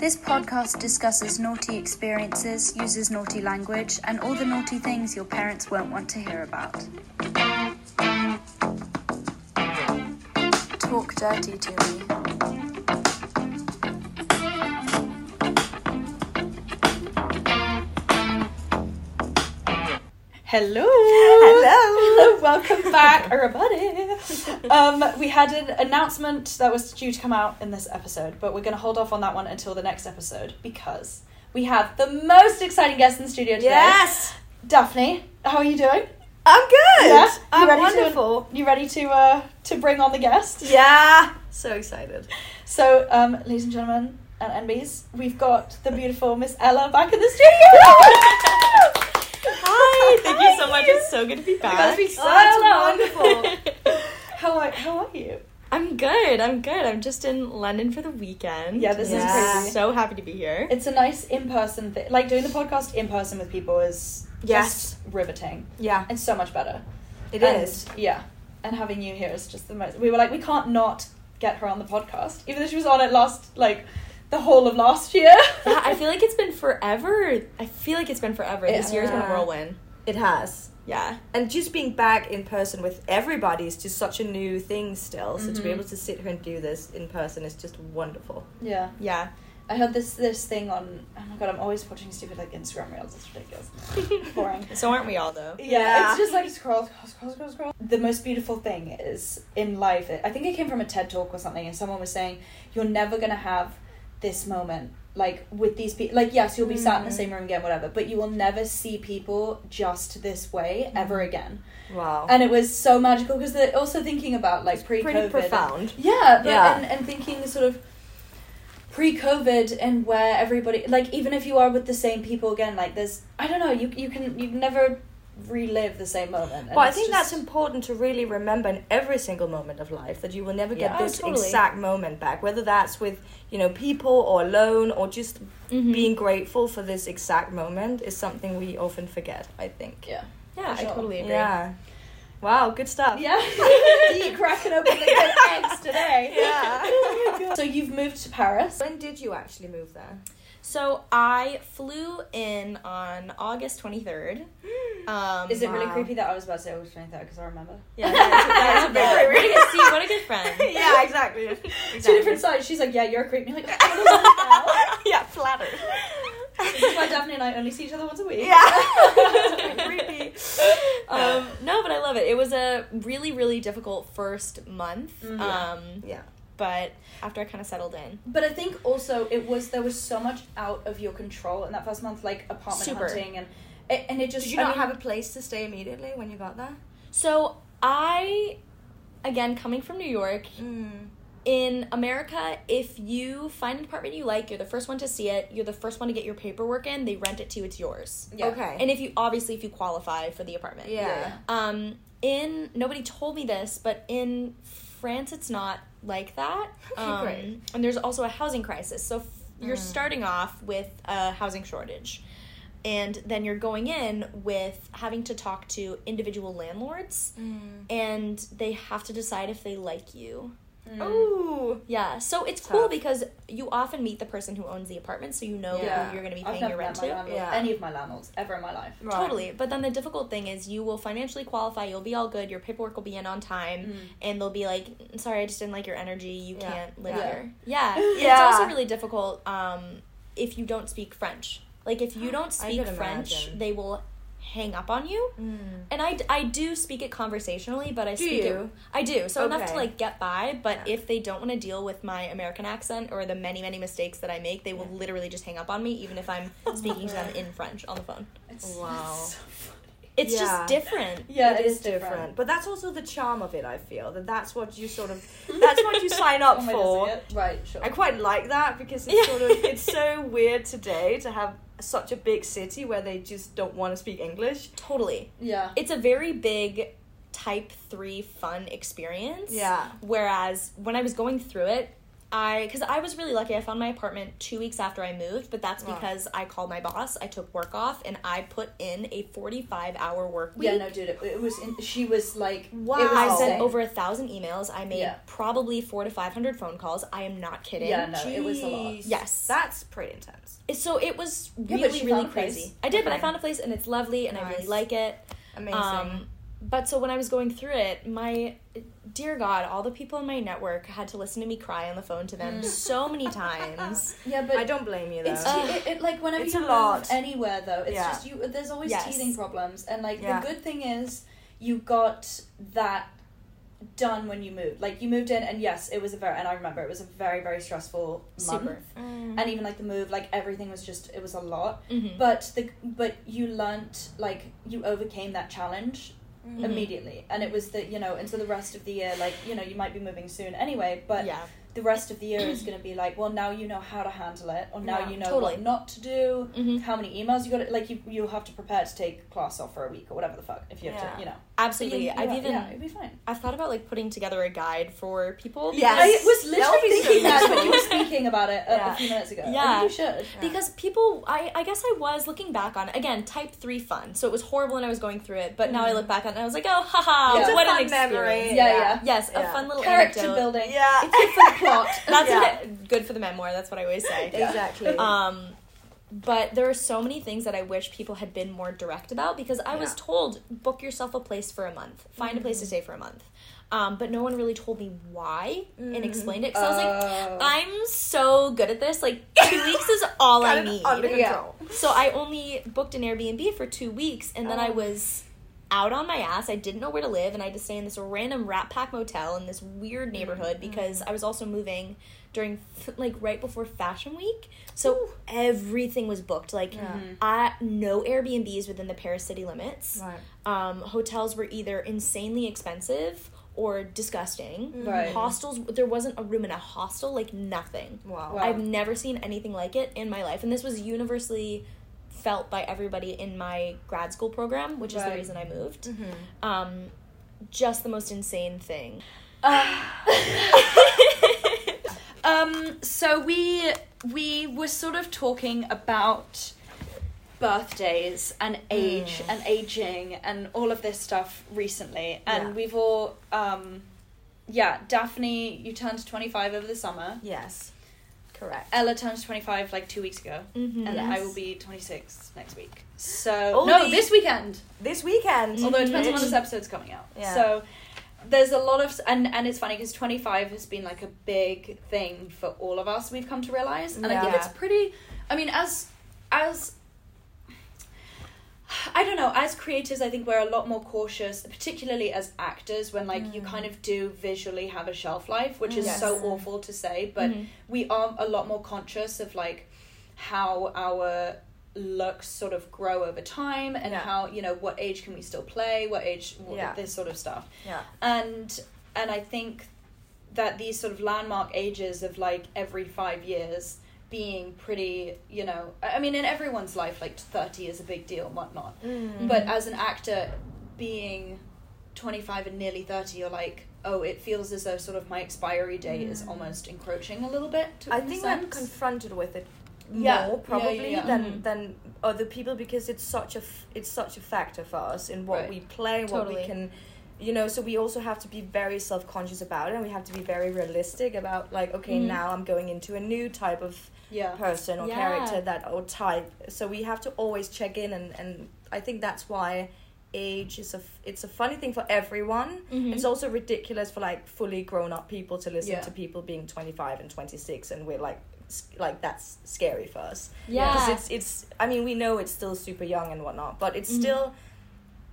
This podcast discusses naughty experiences, uses naughty language, and all the naughty things your parents won't want to hear about. Talk dirty to me. Hello. Hello. Welcome back, everybody. Um, we had an announcement that was due to come out in this episode, but we're going to hold off on that one until the next episode because we have the most exciting guest in the studio today. Yes. Daphne, how are you doing? I'm good. Yeah? I'm to- wonderful. You ready to uh, to bring on the guest? Yeah. So excited. So, um, ladies and gentlemen and NBs, we've got the beautiful Miss Ella back in the studio. Hi, thank you so much. It's so good to be It's been back. so long. wonderful. How are, how are you? I'm good. I'm good. I'm just in London for the weekend. Yeah, this is crazy. So happy to be here. It's a nice in-person thing. Like doing the podcast in person with people is Yes. just riveting Yeah. and so much better. It and, is. Yeah, and having you here is just the most. We were like, we can't not get her on the podcast, even though she was on it last like the whole of last year. yeah, I feel like it's been forever. I feel like it's been forever. This year's been a whirlwind. It has. Yeah. And just being back in person with everybody is just such a new thing still. So to be Mhm. able to sit here and do this in person is just wonderful. Yeah, Yeah. I heard this this thing on. Oh my god, I'm always watching stupid like Instagram reels. It's ridiculous. Boring. So aren't we all though? Yeah, Yeah. it's just like scroll, scroll, scroll, scroll, scroll. The most beautiful thing is in life. I think it came from a TED talk or something, and someone was saying you're never gonna have this moment like with these people. Like yes, you'll be sat in the Mm. same room again, whatever, but you will never see people just this way ever again. Wow. And it was so magical because they're also thinking about like pre-COVID. Pretty profound. yeah, but Yeah. And, and thinking sort of pre-COVID and where everybody like even if you are with the same people again, like there's I don't know, you you can you never relive the same moment. Well, I think just- that's important to really remember in every single moment of life that you will never get Yeah. This totally. exact moment back, whether that's with you know people or alone or just Mhm. being grateful for this exact moment is something we often forget. I think. yeah. Yeah, For I totally agree. Yeah. Wow. Good stuff. Yeah. you cracking open the good eggs today. Yeah. Oh my God. So you've moved to Paris. When did you actually move there? So I flew in on August 23rd. Um, Is it really Wow. creepy that I was about to say August 23rd because I remember? Yeah, that is, that is a bit Very creepy. What a good, see, what a good friend. yeah, exactly. Two different sides. She's like, yeah, you're a creep. And you're like, oh, yeah, flattered. This is why Daphne and I only see each other once a week. Yeah. Creepy. um, no, but I love it. It was a really, really difficult first month. Mhm. Um, Yeah. But after I kind of settled in, But I think also it was there was so much out of your control in that first month, like apartment Super. hunting and it, and it just. Did you I not mean- have a place to stay immediately when you got there? so I, again, coming from New York, Mm. in America, if you find an apartment you like, you're the first one to see it. You're the first one to get your paperwork in. They rent it to you. It's yours. Yeah. Okay. And if you obviously if you qualify for the apartment. yeah. Um, in nobody told me this, but in France it's not like that. Um, great. And there's also a housing crisis. So f- you're Mm. starting off with a housing shortage. And then you're going in with having to talk to individual landlords Mm. and they have to decide if they like you. Mm. Ooh. Yeah, so it's cool because you often meet the person who owns the apartment, so you know Yeah. who you're going to be paying your rent to. Yeah. any of my landlords ever in my life. Right. Totally. But then the difficult thing is you will financially qualify, you'll be all good, your paperwork will be in on time, Mm. and they'll be like, sorry, I just didn't like your energy, you Yeah. can't live Yeah. here. Yeah. It's also really difficult um, if you don't speak French. Like, if you don't speak French, imagine. they will hang up on you. Mm. And I, I do speak it conversationally, but I Do speak you? it. I do. So enough to like get by, but Yeah. if they don't want to deal with my American accent or the many, many mistakes that I make, they will Yeah. literally just hang up on me, even if I'm speaking to them in French on the phone. It's, Wow. it's so funny. It's Yeah. just different. Yeah, it is different. but that's also the charm of it. I feel that that's what you sort of that's what you sign up Oh for. Right, sure. I quite like that because it's Yeah. sort of it's so weird today to have such a big city where they just don't want to speak English. Totally. yeah. It's a very big type 3 fun experience. Yeah. Whereas when I was going through it, I because I was really lucky. I found my apartment two weeks after I moved, but that's Wow. because I called my boss. I took work off and I put in a forty-five hour work week. Yeah, no, dude, it, it was. In, she was like, Wow. Was I Wow. sent over a thousand emails. I made Yeah. probably four to five hundred phone calls. I am not kidding. Yeah, no, it was a lot. Yes. That's pretty intense. So it was really, she really found a place. crazy. I did, but I found a place and it's lovely and I really like it. Amazing. Um, but so when I was going through it, my dear God, all the people in my network had to listen to me cry on the phone to them so many times. yeah, but I don't blame you though. It's Uh, it, it, like whenever it's you a move lot. anywhere though, it's Yeah. just you. There's always Yes. teething problems, and like Yeah. the good thing is you got that done when you moved. Like you moved in, and yes, it was a very. And I remember it was a very very stressful month. Mm. And even like the move, like everything was just it was a lot. Mhm. But the but you learnt like you overcame that challenge Mm-hmm. immediately, and it was the you know and so the rest of the year. Like you know you might be moving soon anyway, but yeah. the rest of the year is going to be like, well, now you know how to handle it, or now Yeah, you know totally. what not to do, Mhm. how many emails you got. to Like you, you have to prepare to take class off for a week or whatever the fuck if you have Yeah. to, you know. Absolutely. You- I've yeah, even yeah, it'd be fine. I've thought about like putting together a guide for people. Yes. I was literally thinking that when you were speaking about it a, Yeah. a few minutes ago. Yeah. you should. Yeah. Because people, I, I guess I was looking back on it again. Type three fun, so it was horrible when I was going through it. But now I look back on it, and I was like, oh, haha, Yeah. What fun an experience! memory. Yeah, Yeah. yeah. Yes, a fun little Character anecdote. building. Yeah. It's good for the plot. That's Yeah. it. good for the memoir. That's what I always say. Yeah. Exactly. Um, but there are so many things that I wish people had been more direct about because I was told book yourself a place for a month, find a place to stay for a month. Um, but no one really told me why and Mhm. explained it. So I was like, Oh. I'm so good at this. Like two weeks is all I need. under Yeah. control. So I only booked an Airbnb for two weeks, and then I Oh. was out on my ass. I didn't know where to live, and I had to stay in this random Rat Pack motel in this weird neighborhood because I was also moving during like right before Fashion Week. So everything was booked. Like Yeah. I no Airbnbs within the Paris city limits. Right. Um, hotels were either insanely expensive or disgusting. Right. Hostels, there wasn't a room in a hostel. Like nothing. Wow. Wow. I've never seen anything like it in my life, and this was universally felt by everybody in my grad school program, which is the reason I moved. Mm-hmm. Um, just the most insane thing. Um, so we we were sort of talking about birthdays and age and aging and all of this stuff recently, and Yeah. we've all um, yeah, Daphne, you turned twenty five over the summer. Yes. Correct. Ella turned twenty five like two weeks ago, Mm-hmm. and Yes. I will be twenty six next week. So Oh, no, this weekend. This weekend. Although it depends on when this episode's coming out. Yeah. So there's a lot of and and it's funny because 25 has been like a big thing for all of us. We've come to realize, and I think it's pretty. I mean, as as I don't know, as creators, I think we're a lot more cautious, particularly as actors, when like you kind of do visually have a shelf life, which is Yes. so awful to say, but Mhm. we are a lot more conscious of like how our looks sort of grow over time and Yeah. how you know what age can we still play what age what, Yeah. this sort of stuff Yeah. and and i think that these sort of landmark ages of like every five years being pretty you know i mean in everyone's life like 30 is a big deal and whatnot Mm. but as an actor being 25 and nearly 30 you're like oh it feels as though sort of my expiry date is almost encroaching a little bit to I think I'm confronted with it Yeah. more probably yeah, yeah. than Mhm. than other people because it's such a f- it's such a factor for us in what Right. we play, what we can, you know. So we also have to be very self conscious about it, and we have to be very realistic about like, okay, Mhm. now I'm going into a new type of yeah person or Yeah. character that or type. So we have to always check in, and and I think that's why age is a f- it's a funny thing for everyone. Mhm. It's also ridiculous for like fully grown up people to listen Yeah. to people being 25 and 26 and we're like s- like that's scary for us. Yeah. Because it's it's I mean we know it's still super young and whatnot, but it's Mhm. still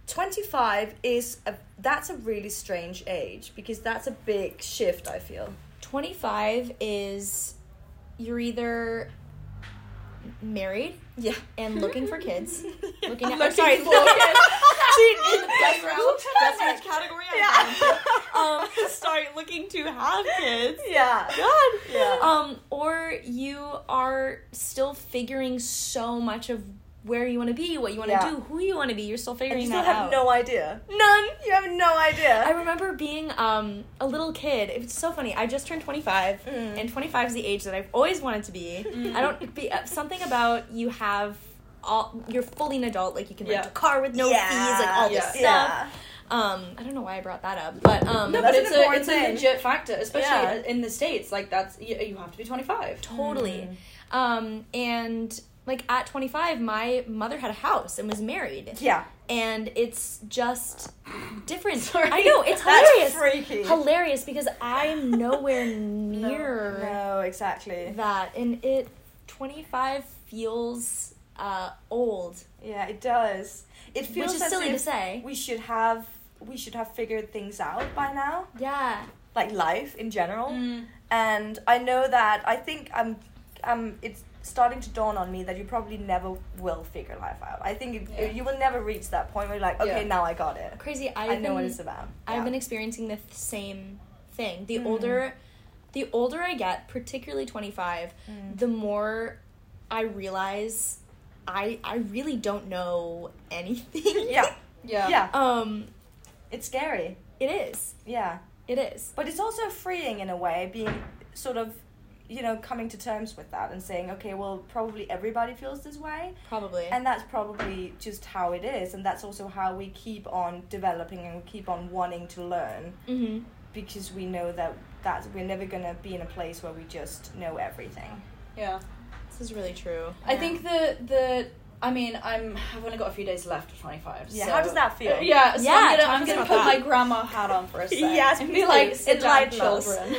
25 is a that's a really strange age because that's a big shift I feel. 25 is you're either married Yeah. and looking for kids. looking at, Looking sorry, for kids. See, in the background. That's which category I'm in. Um, sorry, looking to have kids. Yeah. God. Yeah. Um, or you are still figuring so much of where you want to be, what you want to Yeah. do, who you want to be. You're still And figuring you still have out. no idea. None. You have no idea. I remember being um, a little kid. It was so funny. I just turned 25, Mm. and 25 is the age that I've always wanted to be. I don't be uh, something about you have all. You're fully an adult. Like you can rent Yeah. a car with no Yeah. fees, like all this stuff. Um, I don't know why I brought that up, but um, No, but it's a it's a legit factor, especially in the states. Like that's you, you have to be twenty five. totally. Um, and like at 25, my mother had a house and was married, Yeah. and it's just different. Sorry. I know it's That's hilarious. freaky. hilarious because I'm nowhere near No, exactly. that, and it 25 feels uh, old, Yeah, it does. It feels which is silly to say. we should have we should have figured things out by now, Yeah, like life in general. Mm. And I know that I think I'm um it's starting to dawn on me that you probably never will figure life out. I think it, Yeah. you will never reach that point where you're like, okay, Yeah. now I got it. crazy. I've I know been, what it's about. I've been experiencing the th- same thing. The Mm. older, the older I get, particularly 25, Mm. the more I realize I I really don't know anything. Yeah, Yeah. yeah. Um, It's scary. it is. Yeah. It is. But it's also freeing in a way, being sort of, you know, coming to terms with that and saying, okay, well, probably everybody feels this way. Probably. And that's probably just how it is. And that's also how we keep on developing and keep on wanting to learn mm-hmm. because we know that that's, we're never going to be in a place where we just know everything. Yeah. This is really true. I think the the I mean I'm I've only got a few days left of twenty five. Yeah, so, how does that feel? Uh, yeah, so Yeah, I'm gonna I'm gonna put about my grandma hat on for a second. Yes, and be like please. sit down, children.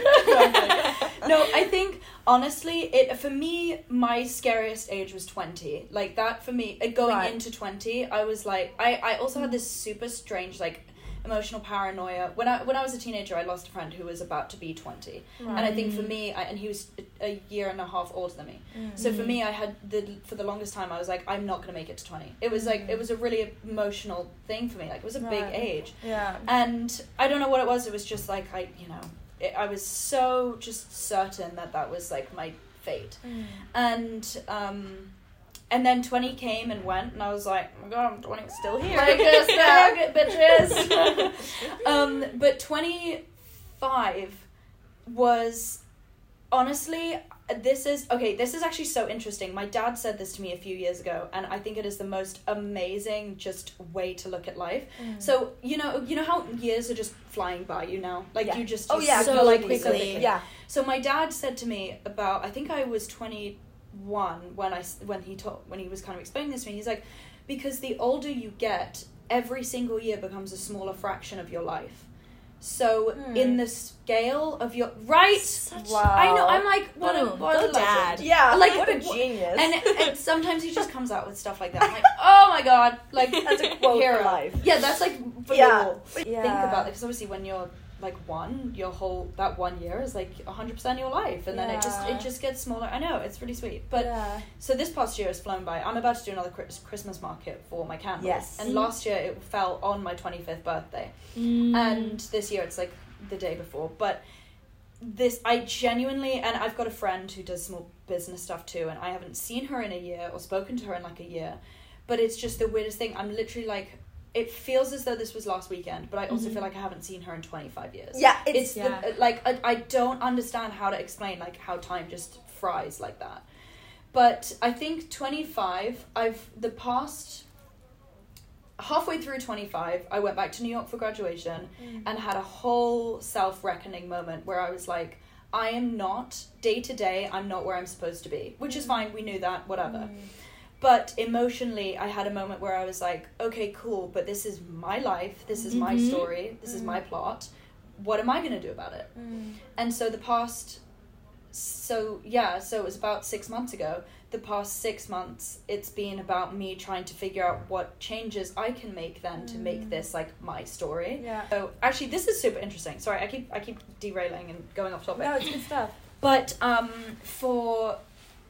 no, I think honestly, it for me, my scariest age was twenty. Like that for me, going Right. into twenty, I was like, I I also had this super strange like emotional paranoia when I when I was a teenager. I lost a friend who was about to be twenty, and I think for mm. me, I, and he was a, a year and a half older than me. Mm. So for me, mm. I had the for the longest time, I was like, I'm not gonna make it to twenty. It was like it was a really emotional thing for me. Like it was a big age. Yeah. And I don't know what it was. It was just like I, you know, it, I was so just certain that that was like my fate. And um, and then twenty came and went, and I was like, oh my god, I'm twenty, still here, like, still here, bitches. um, but twenty five was honestly this is okay this is actually so interesting my dad said this to me a few years ago and i think it is the most amazing just way to look at life so you know you know how years are just flying by you now like Yeah. you just Oh, yeah, so like quickly. so quickly. Yeah. so my dad said to me about I think I was 21 when I s- when he taught when he was kind of explaining this to me he's like because the older you get every single year becomes a smaller fraction of your life so Hmm. in the scale of your right Such- Wow. I know I'm like what a, Boom. what a Go legend. dad. Yeah. Like, what a wh- genius. and, and sometimes he just comes out with stuff like that I'm like oh my god like That's a quote hero. for life. yeah that's like for Yeah. real. Yeah. think about it because obviously when you're like one your whole that one year is like 100% your life. And then it just it just gets smaller. I know it's really sweet. But yeah. so this past year has flown by. I'm about to do another christmas market for my candles. Yes. and last year it fell on my 25th birthday. Mm. and this year it's like the day before. But this i genuinely and i've got a friend who does small business stuff too and i haven't seen her in a year or spoken to her in like a year. But it's just the weirdest thing. I'm literally like it feels as though this was last weekend but i also Mhm. feel like i haven't seen her in 25 years. Yeah, it's, it's, Yeah. the, like I, I don't understand how to explain like how time just fries like that. But i think 25 i've the past halfway through 25 i went back to new york for graduation mm. and had a whole self-reckoning moment where i was like i am not day to day i'm not where i'm supposed to be which is mm. fine we knew that whatever mm. But emotionally i had a moment where i was like okay cool but this is my life this is my Mhm. story this is my plot. What am i going to do about it? And so the past so yeah so it was about six months ago. The past six months it's been about me trying to figure out what changes i can make then to make this like my story. Yeah. so actually this is super interesting. Sorry i keep i keep derailing and going off topic. No, it's good stuff. but um for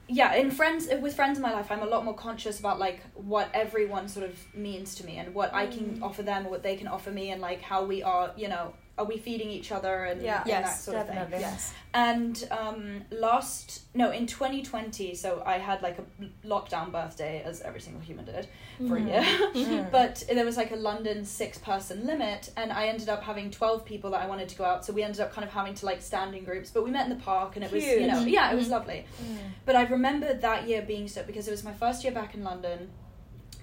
yeah in friends with friends in my life i'm a lot more conscious about like what everyone sort of means to me and what i can Mm. offer them or what they can offer me and like how we are you know are we feeding each other and, Yeah. and Yes, that sort of thing. Yes. And um, last no in 2020, so I had like a lockdown birthday as every single human did for a year. Mm. but there was like a London six person limit, and I ended up having 12 people that I wanted to go out. So we ended up kind of having to like stand in groups, but we met in the park, and it was you know yeah it was Mhm. lovely. But I remember that year being so because it was my first year back in London.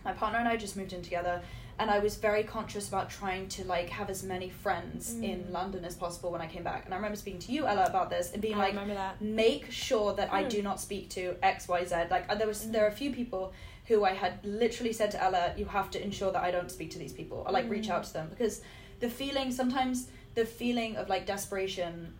My partner and I just moved in together, and I was very conscious about trying to like have as many friends mm. in London as possible when I came back. And I remember speaking to you, Ella, about this and being I like, make sure that I do mm. not speak to X, Y, Z. Like uh, there was mm. there are a few people who I had literally said to Ella, you have to ensure that I don't speak to these people or like reach out to them because the feeling sometimes the feeling of like desperation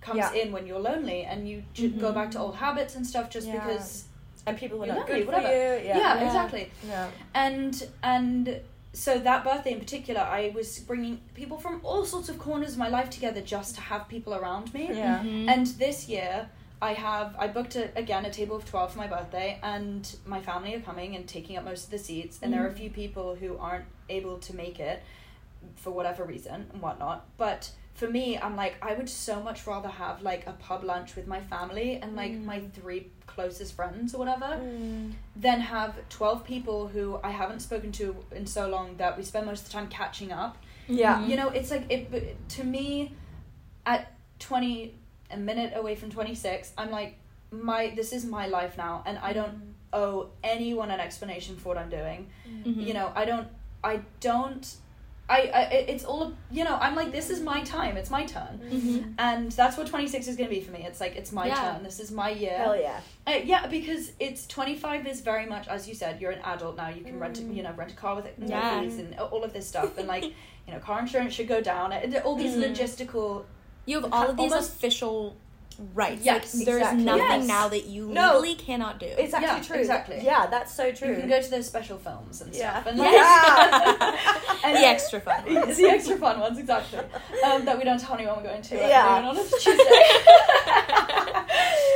comes Yeah. in when you're lonely and you j- go mm-hmm. back to old habits and stuff just Yeah. because and people are not lonely, good whatever. yeah, Yeah. exactly Yeah. and and so that birthday in particular i was bringing people from all sorts of corners of my life together just to have people around me Yeah. Mhm. and this year i have i booked a, again a table of 12 for my birthday and my family are coming and taking up most of the seats and there are a few people who aren't able to make it for whatever reason and whatnot but for me i'm like i would so much rather have like a pub lunch with my family and like my three closest friends or whatever Mm. then have 12 people who I haven't spoken to in so long that we spend most of the time catching up. Yeah. You know, it's like it to me at 20 a minute away from 26, I'm like my this is my life now and I don't owe anyone an explanation for what I'm doing. Mhm. You know, I don't I don't I, I it's all you know i'm like this is my time it's my turn Mhm. and that's what 26 is going to be for me it's like it's my Yeah. turn this is my year Hell yeah. uh, yeah, because it's twenty five is very much as you said. You're an adult now. You can rent, a, you know, rent a car with it, Yeah. and all of this stuff, and like, you know, car insurance should go down. All these Mhm. logistical. You have all of these official rights. Yes, like, there's exactly. nothing Yes. now that you No. legally cannot do. It's actually Yeah, true. exactly. Yeah, that's so true. You can go to those special films and Yeah. stuff, and Yes. like, and the extra fun. It's the extra fun ones, exactly. Um, that we don't tell anyone we're going to. at Yeah. noon on a Tuesday.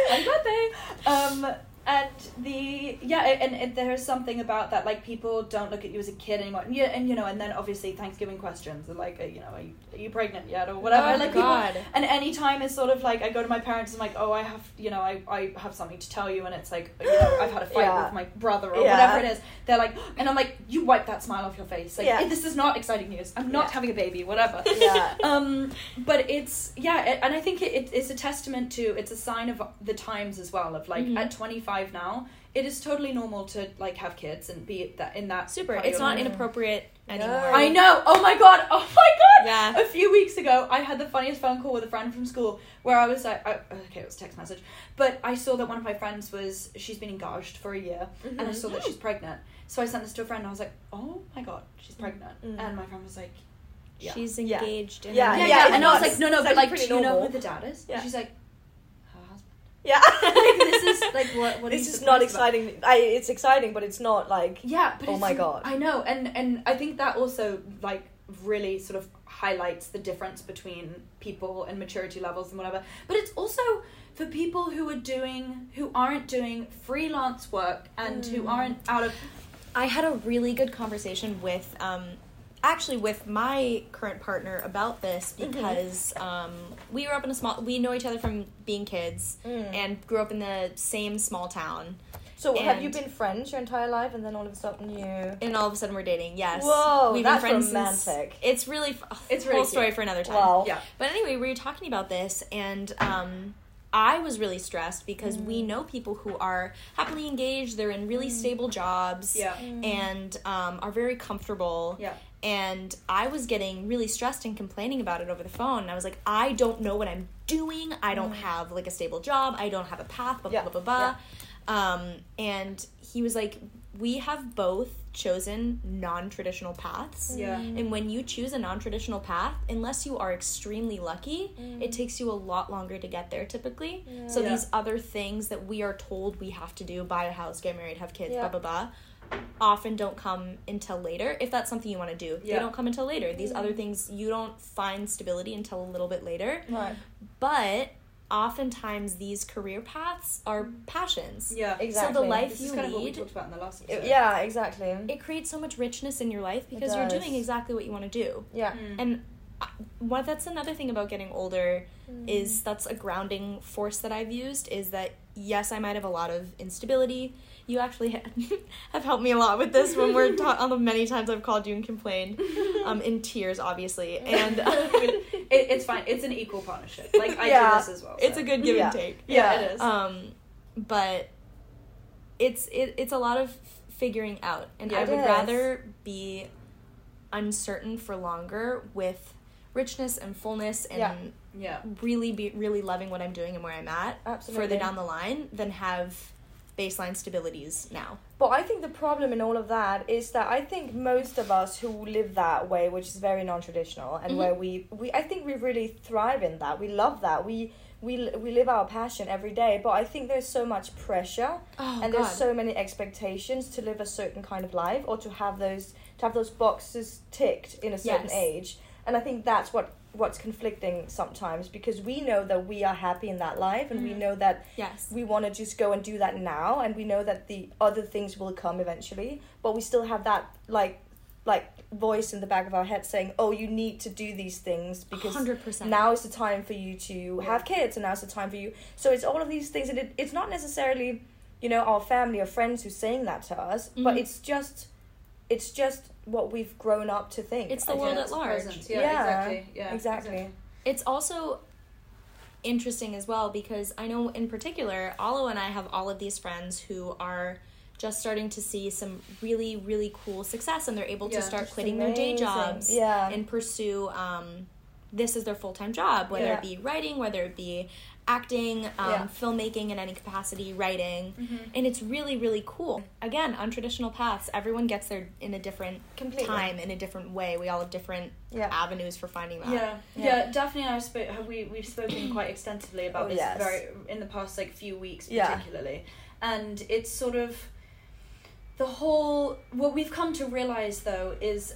Happy birthday. Um, and the yeah, and, and there's something about that. Like people don't look at you as a kid anymore. And, yeah, and you know, and then obviously Thanksgiving questions are like, uh, you know, are you, are you pregnant yet or whatever. Oh, like God. people. And any time is sort of like I go to my parents and I'm like, oh, I have, you know, I, I have something to tell you, and it's like, you know, I've had a fight Yeah. with my brother or Yeah. whatever it is. They're like, and I'm like, you wipe that smile off your face. Like, Yeah. this is not exciting news. I'm not having a baby. Whatever. Yeah. um, but it's yeah, it, and I think it, it, it's a testament to it's a sign of the times as well. Of like Mhm. at 25 now, it is totally normal to like have kids and be that in that Super. It's not life. inappropriate No. anymore. I know. Oh my god. Oh my god. Yeah. A few weeks ago, I had the funniest phone call with a friend from school where I was like, I, okay, it was a text message, but I saw that one of my friends was she's been engaged for a year, and I saw that she's pregnant. So I sent this to a friend. and I was like, oh my god, she's pregnant, Mm. and my friend was like, yeah. She's Yeah. engaged. in Yeah, yeah, a- yeah, and I was like, no, no, it's but actually like, pretty do you know who the dad is? Yeah. And she's like, her husband. Yeah. like, this is like what? What this is not about? exciting. I, it's exciting, but it's not like. Yeah, but Oh my God. I know, and and I think that also like really sort of highlights the difference between people and maturity levels and whatever. But it's also for people who are doing who aren't doing freelance work and who aren't out of I had a really good conversation with um actually with my current partner about this because um we grew up in a small we know each other from being kids Mm. and grew up in the same small town So have you been friends your entire life, and then all of a sudden you? and all of a sudden we're dating. Yes. Whoa, We've that's been friends since- romantic. it's really f- It's it's really whole story cute. for another time. Wow. yeah. But anyway, we were talking about this, and um, I was really stressed because Mm. we know people who are happily engaged, they're in really stable jobs, Yeah. and um, are very comfortable. Yeah. And I was getting really stressed and complaining about it over the phone. And I was like, I don't know what I'm doing. I don't mm. have like a stable job. I don't have a path. Blah Yeah. blah blah blah. Um, and he was like, we have both chosen non-traditional paths. Yeah. Mm. And when you choose a non traditional path, unless you are extremely lucky, it mm. takes you a lot longer to get there typically. So Yeah. these other things that we are told we have to do buy a house, get married, have kids, Yeah. blah, blah, blah often don't come until later if that's something you want to do. They don't come until later. These other things you don't find stability until a little bit later. Right. But oftentimes these career paths are passions. Yeah. Exactly. So the life This you is kind of what we lead talked about in the last It- yeah. Exactly. it creates so much richness in your life because you're doing exactly what you want to do. yeah. Mm. And what that's another thing about getting older is that's a grounding force that I've used is that yes, I might have a lot of instability. You actually have helped me a lot with this when we're ta- on the many times I've called you and complained, um, in tears, obviously, and it, it's fine. It's an equal partnership. Like I Yeah. do this as well. it's so. a good give Yeah. and take. yeah, Yeah. it is. Um, but it's it, it's a lot of figuring out, and Yeah. I would is. rather be uncertain for longer with richness and fullness and Yeah. yeah. really be really loving what I'm doing and where I'm at Absolutely. further down the line than have baseline stabilities now. But I think the problem in all of that is that I think most of us who live that way, which is very non-traditional, and Mhm. where we, we I think we really thrive in that. We love that. We we we live our passion every day. But I think there's so much pressure, Oh and there's so many expectations to live a certain kind of life or to have those to have those boxes ticked in a certain Yes. age. And I think that's what what's conflicting sometimes because we know that we are happy in that life and we Mhm. know that yes. we want to just go and do that now and we know that the other things will come eventually but we still have that like like voice in the back of our head saying oh you need to do these things because 100%. now is the time for you to have kids and now's the time for you so it's all of these things and it, it's not necessarily you know our family or friends who's saying that to us but Mhm. it's just it's just what we've grown up to think It's the I world think. at large. presence. Yeah, Yeah, exactly. Yeah, exactly It's also interesting as well because I know in particular, Alo and I have all of these friends who are just starting to see some really, really cool success and they're able Yeah, to start It's quitting their day jobs yeah and pursue um, this is their full time job, whether Yeah. it be writing, whether it be acting, um, Yeah. filmmaking in any capacity, writing. Mhm. And it's really, really cool. Again, untraditional paths. Everyone gets there in a different completely time, in a different way. We all have different yeah avenues for finding that. Yeah, Yeah. yeah. Daphne and I have spo- have we we've spoken quite extensively about Oh, this yes. very in the past like few weeks particularly, and it's sort of the whole. What we've come to realize though is,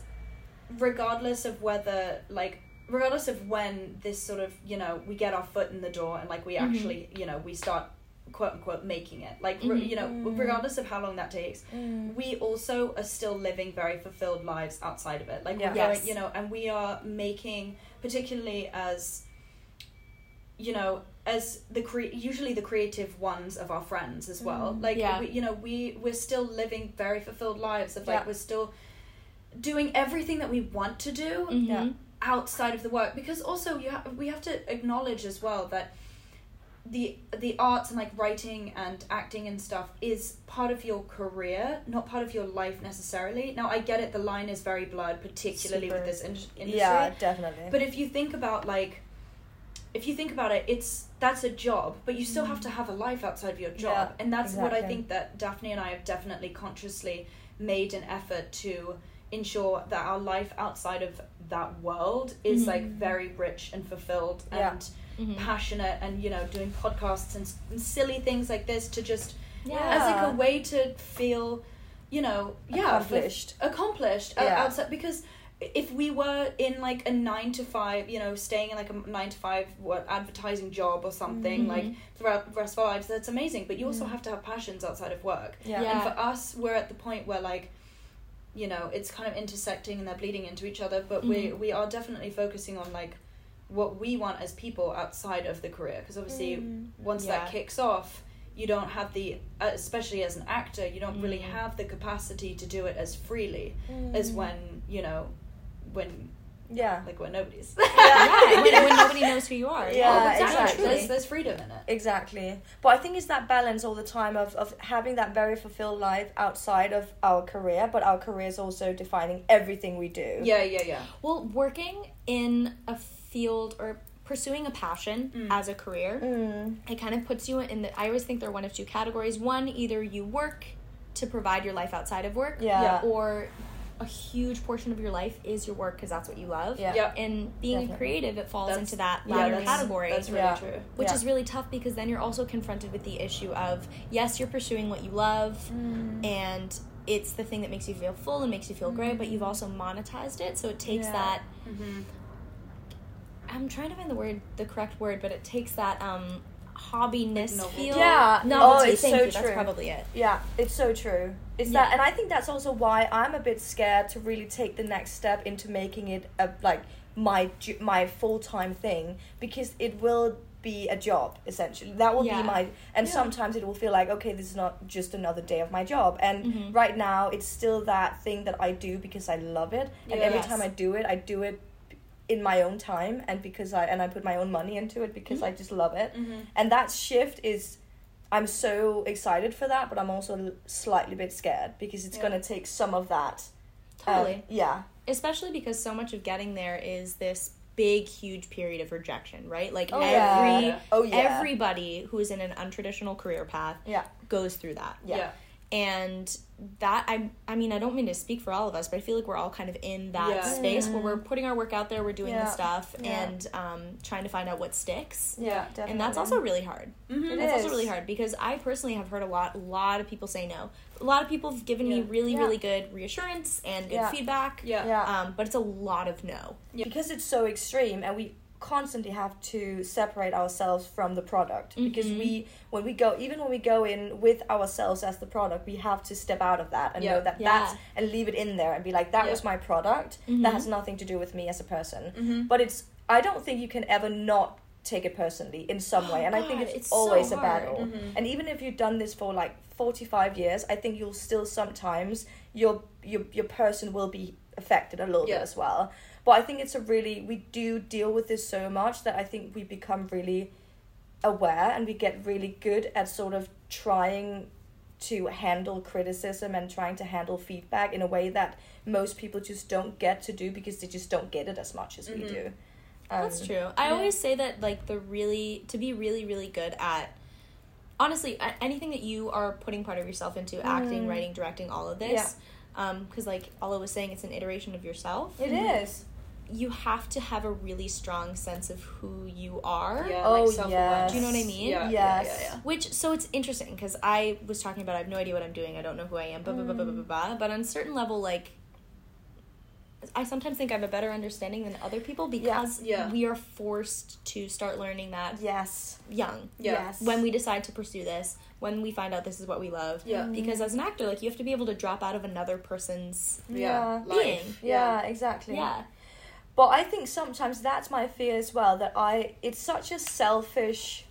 regardless of whether like regardless of when this sort of you know we get our foot in the door and like we Mhm. actually you know we start quote unquote making it like re- Mhm. you know Mm. regardless of how long that takes Mm. we also are still living very fulfilled lives outside of it like Yeah. we're going Yes. you know and we are making particularly as you know as the cre- usually the creative ones of our friends as well Mm. like Yeah. we, you know we we're still living very fulfilled lives of like Yeah. we're still doing everything that we want to do Mhm. Yeah. Outside of the work because also you ha- we have to acknowledge as well that the the arts and like writing and acting and stuff is part of your career not part of your life necessarily. Now i get it the line is very blurred particularly Super. with this in- industry. Yeah definitely. But if you think about like if you think about it it's that's a job but you still have mm. to have a life outside of your job. Yeah, and that's what i think that daphne and i have definitely consciously made an effort to ensure that our life outside of that world is Mhm. like very rich and fulfilled Yeah. and Mhm. passionate and you know doing podcasts and, and silly things like this to just Yeah. as like a way to feel you know yeah fu- Accomplished. accomplished Yeah. outside because if we were in like a nine to five you know staying in like a nine to five what advertising job or something Mhm. like throughout the rest of our lives that's amazing but you also Mm. have to have passions outside of work yeah Yeah. and for us we're at the point where like you know it's kind of intersecting and they're bleeding into each other but we Mhm. we are definitely focusing on like what we want as people outside of the career because obviously Mm. once Yeah. that kicks off you don't have the uh, especially as an actor you don't really Mm. have the capacity to do it as freely Mm. as when you know when yeah like when nobody's yeah, when, when nobody knows who you are. Yeah, exactly. exactly. There's, there's freedom in it Exactly. But I think it's that balance all the time of, of having that very fulfilled life outside of our career, but our career is also defining everything we do. yeah yeah yeah Well, working in a field or pursuing a passion Mm. as a career, Mm. it kind of puts you in the. I always think they're one of two categories. One, either you work to provide your life outside of work, Yeah. Yeah. or a huge portion of your life is your work because that's what you love. Yeah. yeah And being Definitely. creative, it falls That's- into that yeah, latter that's- category. that's really Yeah. true which Yeah. is really tough because then you're also confronted with the issue of yes, you're pursuing what you love, Mm. and it's the thing that makes you feel full and makes you feel great, but you've also monetized it, so it takes Yeah. that. mm-hmm. I'm trying to find the word, the correct word, but it takes that um, hobbiness Novelty. feel. Yeah. Novelty, Oh, it's thank so you. That's true. probably it. Yeah, it's so true. It's Yeah. that, and I think that's also why I'm a bit scared to really take the next step into making it a like my my full time thing because it will be a job essentially. That will Yeah. be my, and Yeah. sometimes it will feel like okay, this is not just another day of my job. And Mhm. right now, it's still that thing that I do because I love it, and every Yes. time I do it, I do it in my own time and because I and I put my own money into it because I just love it Mm-hmm. and that shift is i'm so excited for that but i'm also l- slightly bit scared because it's Yeah. going to take some of that um, Totally. yeah Especially because so much of getting there is this big, huge period of rejection, right? Like oh every yeah oh yeah everybody who is in an untraditional career path yeah goes through that. Yeah. yeah. And that I I mean I don't mean to speak for all of us, but I feel like we're all kind of in that Yeah. space where we're putting our work out there, we're doing Yeah. the stuff, Yeah. and um, trying to find out what sticks. yeah definitely. And that's also really hard. Mm-hmm. It That's also really hard because I personally have heard a lot, a lot of people say no. A lot of people have given me really, Yeah. really good reassurance and good Yeah. feedback. Yeah. yeah Um, but it's a lot of no. Yeah. because it's so extreme and we constantly have to separate ourselves from the product because Mhm. we when we go even when we go in with ourselves as the product we have to step out of that and Yeah. know that Yeah. that's and leave it in there and be like that Yeah. was my product Mhm. that has nothing to do with me as a person Mm-hmm. but it's i don't think you can ever not take it personally in some Oh, way and i think it's, it's so always a hard. battle Mhm. and even if you've done this for like 45 years i think you'll still sometimes your your your person will be affected a little Yeah. bit as well but i think it's a really we do deal with this so much that i think we become really aware and we get really good at sort of trying to handle criticism and trying to handle feedback in a way that most people just don't get to do because they just don't get it as much as we Mhm. do That's Um, true. I yeah. always say that like the really to be really really good at honestly anything that you are putting part of yourself into acting, Mm. writing, directing, all of this. Um, because like Alla was saying, it's an iteration of yourself. It is. You have to have a really strong sense of who you are. Yeah, Oh, like yes. Do you know what I mean? Yeah, yeah, Yes. yeah, yeah. Which so it's interesting because I was talking about I have no idea what I'm doing. I don't know who I am. Blah blah blah blah blah blah. blah. But on a certain level, like I sometimes think I have a better understanding than other people because Yeah. we are forced to start learning that Yes. young Yeah. Yes. when we decide to pursue this when we find out this is what we love Yeah. Mm-hmm. because as an actor like you have to be able to drop out of another person's Yeah. Yeah. Life. Being. Yeah, exactly. yeah But I think sometimes that's my fear as well that I it's such a selfish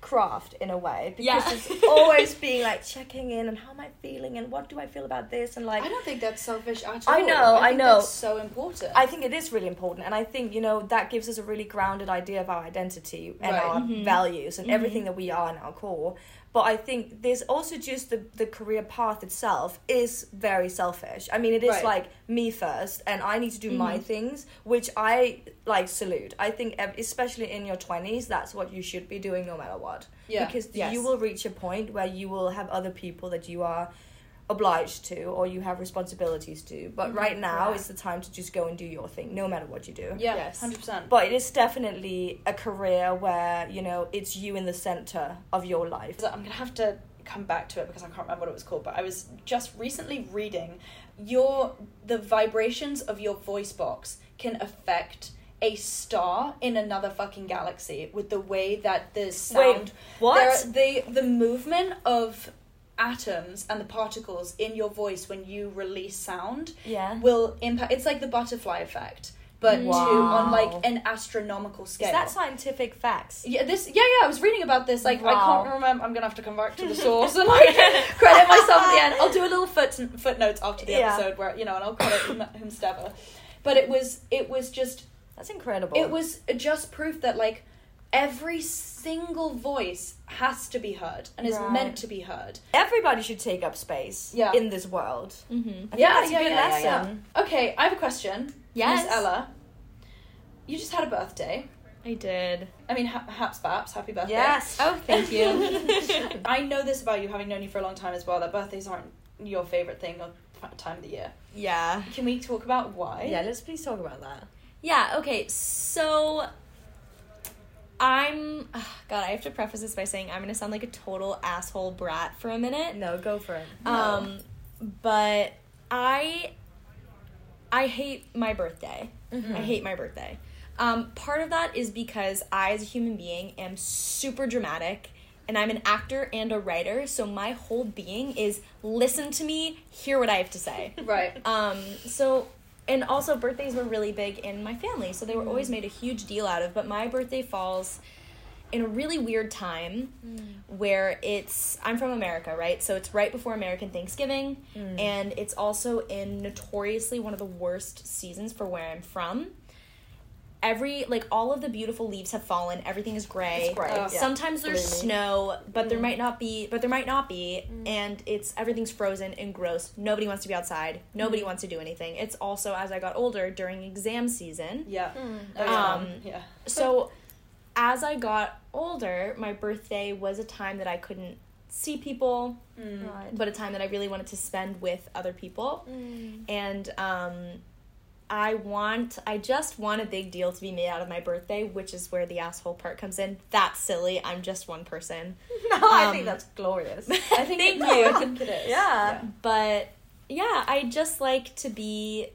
craft in a way because Yeah. it's always being like checking in and how am I feeling and what do I feel about this and like I don't think that's selfish at all. I know, I think know. That's so important. I think it is really important, and I think you know that gives us a really grounded idea of our identity and Right. our Mhm. values and Mhm. everything that we are in our core. But I think there's also just the the career path itself is very selfish. I mean, it is Right. like me first, and I need to do my Mhm. things, which I like salute. I think especially in your twenties, that's what you should be doing no matter what. yeah. Because Yes. you will reach a point where you will have other people that you are obliged to or you have responsibilities to. But Mhm. right now Yeah. is the time to just go and do your thing, no matter what you do. yeah, Yes. hundred percent. But it is definitely a career where, you know, it's you in the center of your life. I'm gonna have to come back to it because I can't remember what it was called. But I was just recently reading your the vibrations of your voice box can affect a star in another fucking galaxy with the way that the sound Wait, what? There, the the movement of atoms and the particles in your voice when you release sound Yeah. will impact. It's like the butterfly effect, but to on like an astronomical scale. Is that scientific facts? Yeah, this. Yeah, yeah. I was reading about this. Like, I can't remember. I'm gonna have to come back to the source and like credit myself at the end. I'll do a little foot footnotes after the Yeah. episode where you know, and I'll credit whom- whomstever. But it was it was just That's incredible. it was just proof that like every single voice has to be heard and is Right. meant to be heard. Everybody should take up space Yeah. in this world. mm-hmm. I think Yeah, that's a yeah, good yeah, yeah, yeah. lesson. Okay, I have a question. Yes. Miss Ella. You just had a birthday. i did I mean, ha- haps baps, happy birthday. Yes. oh thank you I know this about you, having known you for a long time as well. That birthdays aren't your favorite thing or time of the year. yeah Can we talk about why? Yeah, let's please talk about that. Yeah, okay, so I'm God, I have to preface this by saying I'm gonna sound like a total asshole brat for a minute. No, go for it. Um but I I hate my birthday. Mhm. I hate my birthday. Um, part of that is because I, as a human being, am super dramatic, and I'm an actor and a writer. So my whole being is listen to me, hear what I have to say. Right. Um, so, and also birthdays were really big in my family, so they were always mm. made a huge deal out of. But my birthday falls in a really weird time mm. where it's I'm from America, right? So it's right before American Thanksgiving, mm. and it's also in notoriously one of the worst seasons for where I'm from. Every like all of the beautiful leaves have fallen. Everything is gray. It's gray, Oh. yeah. Sometimes there's Gloomy. snow, but there might not be. But there might not be, and it's everything's frozen and gross. Nobody wants to be outside. Nobody wants to do anything. It's also as I got older during exam season. Yeah. Mm. Oh, yeah. Um, yeah. So, as I got older, my birthday was a time that I couldn't see people, Mm. Right. but a time that I really wanted to spend with other people. Mm. And um, I want, I just want a big deal to be made out of my birthday, which is where the asshole part comes in. That's silly. I'm just one person. No, I Um, think that's glorious. I think Thank it, you. I think it is. Yeah. But yeah, I just like to be,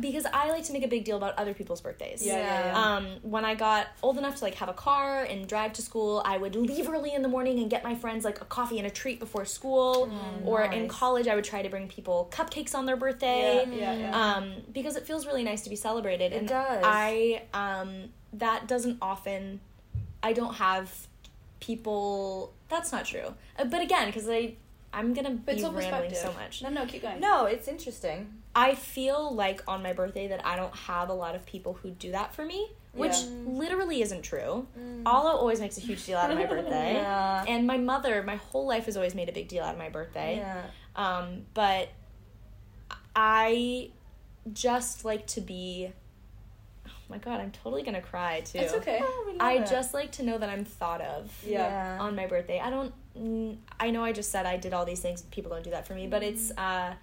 because I like to make a big deal about other people's birthdays. Yeah, yeah, yeah. um, when I got old enough to like have a car and drive to school, I would leave early in the morning and get my friends like a coffee and a treat before school. or in college, I would try to bring people cupcakes on their birthday. Yeah, yeah, yeah. Um, because it feels really nice to be celebrated. It and does. I um, that doesn't often. I don't have people. That's not true. Uh, but again, because I. I'm gonna But be rambling so much. No, no, keep going. No, it's interesting. I feel like on my birthday that I don't have a lot of people who do that for me, which Yeah. literally isn't true. Ala always makes a huge deal out of my birthday. Yeah. And my mother, my whole life has always made a big deal out of my birthday. Yeah. Um, but I just like to be. Oh my god, I'm totally gonna cry too. It's okay. Oh, I it. just like to know that I'm thought of Yeah. on my birthday. I don't. mm, I know I just said I did all these things. People don't do that for me, but it's uh,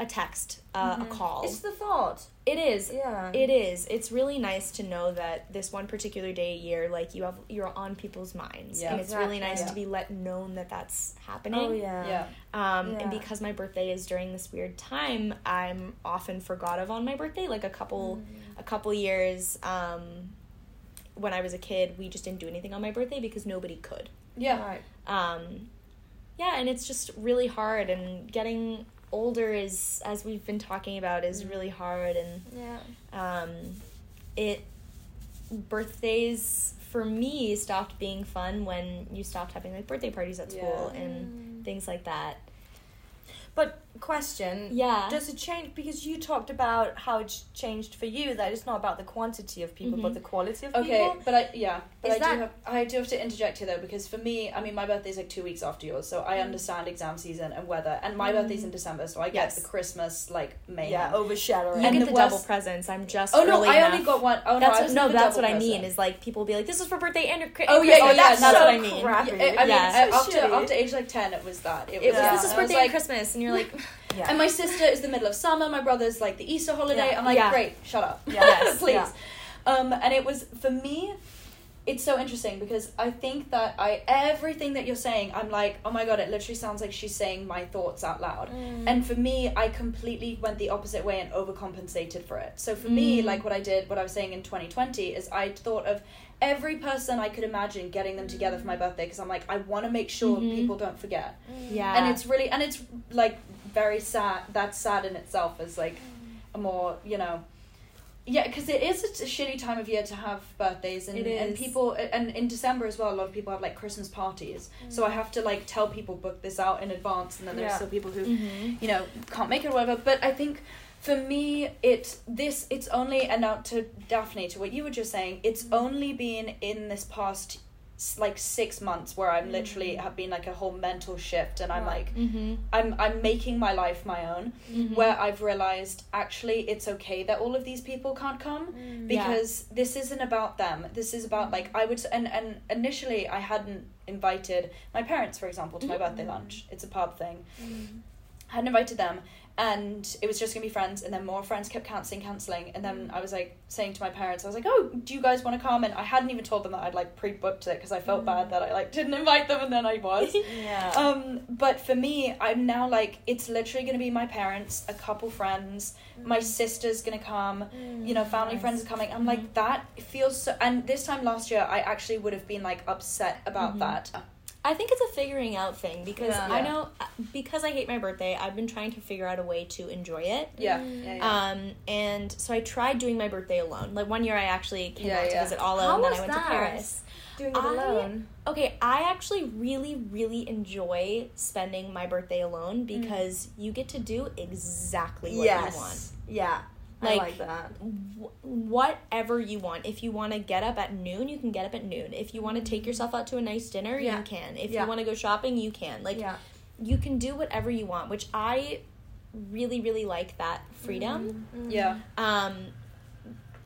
a text, uh, a call. It's the thought. it is. Yeah. It is. It's really nice to know that this one particular day a year, like you have, you're on people's minds, Yeah. and it's really nice Yeah. to be let known that that's happening. Oh yeah. Yeah. Um, and because my birthday is during this weird time, I'm often forgot of on my birthday. Like a couple, Mm. a couple years, um, when I was a kid, we just didn't do anything on my birthday because nobody could. Yeah. Right. Um, yeah, and it's just really hard. And getting older is, as we've been talking about, is Mm. really hard. And Yeah. um, it birthdays for me stopped being fun when you stopped having like birthday parties at school Yeah. and things like that. But question. Yeah. Does it change because you talked about how it's changed for you that it's not about the quantity of people but Mhm. the quality of Okay, people? Okay, but I yeah, but Is I that- do have I do have to interject here though because for me, I mean, my birthday's like two weeks after yours, so I understand exam season and weather, and my birthday's in December, so I get Yes. the Christmas like mayhem. Yeah, overshadowing. you And get the the, double worst- presents. I'm just Oh no, early I enough. only got one. Oh that's no, I what, no, that's what double I mean. Is like people will be like, "This is for birthday and Chri- Oh, yeah, Christmas." yeah, that's no. what I mean. Crappy. Yeah, I mean, Yeah. after Shitty. after age like ten, it was that. It was. It was Yeah. this is and I was birthday and Christmas, and you're like, yeah. And my sister is the middle of summer. My brother's like the Easter holiday. Yeah. I'm like, Yeah. great, shut up, Yes, please. Um, and it was for me. It's so interesting because I think that I everything that you're saying, I'm like, oh my god, it literally sounds like she's saying my thoughts out loud. Mm. And for me, I completely went the opposite way and overcompensated for it. So for me, Mm. like what I did, what I was saying in 2020 is I thought of every person I could imagine getting them together for my birthday because I'm like, I want to make sure Mhm. people don't forget yeah, and it's really and it's like very sad that's sad in itself as like a more you know yeah because it is a, shitty time of year to have birthdays and, and people and in december as well a lot of people have like christmas parties. So i have to like tell people book this out in advance and then there's Yeah. still people who Mhm. you know can't make it or whatever. But i think for me it this it's only and now to daphne to what you were just saying it's only been in this past like six months where i'm literally have been like a whole mental shift and i'm Right. like Mhm. i'm i'm making my life my own Mhm. where i've realized actually it's okay that all of these people can't come Mm. because this isn't about them this is about like i would and and initially i hadn't invited my parents for example to my birthday lunch it's a pub thing Mm. I hadn't invited them and it was just gonna be friends and then more friends kept canceling canceling and Mm. then i was like saying to my parents i was like oh do you guys want to come and i hadn't even told them that i'd like pre-booked it because i felt Mm. bad that i like didn't invite them and then i was Yeah. um but for me i'm now like it's literally gonna be my parents a couple friends my sister's gonna come you know family Nice. friends are coming i'm like that feels so and this time last year i actually would have been like upset about Mhm. that I think it's a figuring out thing because Yeah. I know because I hate my birthday, I've been trying to figure out a way to enjoy it. yeah yeah, yeah. Um, and so I tried doing my birthday alone. Like one year, I actually came Yeah, out yeah. to visit Ala, How and then I went that? to Paris. Doing it I- alone. Okay, I actually really, really enjoy spending my birthday alone Mm. because you get to do exactly what you want. Yeah. I Like- like that. Wh- whatever you want. If you want to get up at noon, you can get up at noon. If you want to take yourself out to a nice dinner, Yeah. you can. If Yeah. you want to go shopping, you can. Like yeah. you can do whatever you want, which I really, really like that freedom. Mm-hmm. yeah Um,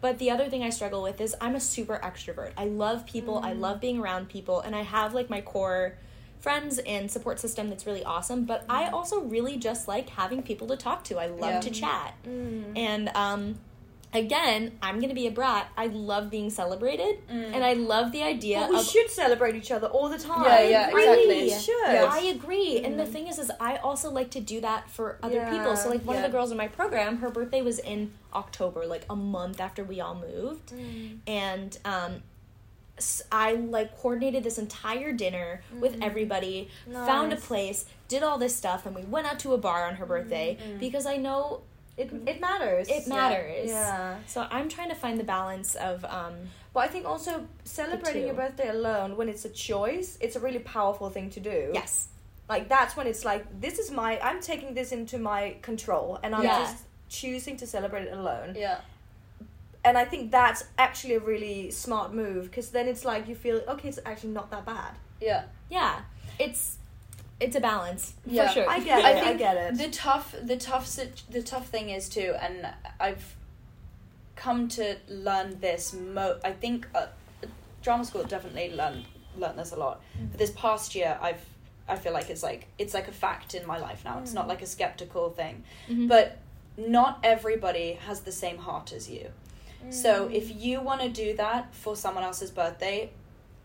but the other thing I struggle with is I'm a super extrovert. I love people. I love being around people, and I have like my core friends and support system that's really awesome. But I also really just like having people to talk to. I love Yeah. to chat, Mm. and um, again, I'm gonna be a brat. I love being celebrated, and I love the idea But we of should celebrate each other all the time. Yeah, yeah, Really, exactly. We should. Yes. I agree. And the thing is, is I also like to do that for other Yeah, people. So like one yeah. of the girls in my program, her birthday was in October, like a month after we all moved, Mm. and um, I like coordinated this entire dinner with everybody, found a place, did all this stuff, and we went out to a bar on her birthday because I know It, it matters. it matters. Yeah. So I'm trying to find the balance of um, But I think also celebrating your birthday alone when it's a choice, it's a really powerful thing to do. yes, Like that's when it's like this is my I'm taking this into my control and I'm Yeah. just choosing to celebrate it alone. yeah And I think that's actually a really smart move because then it's like you feel okay, it's actually not that bad. yeah yeah, it's it's a balance Yeah. for sure. I get it. I I, get it. The tough, the tough, sit- the tough thing is too, and I've come to learn this. Mo- I think uh, drama school definitely learned learned this a lot. But this past year, I've I feel like it's like it's like a fact in my life now. It's not like a skeptical thing, Mhm. but not everybody has the same heart as you. So Mm. if you want to do that for someone else's birthday,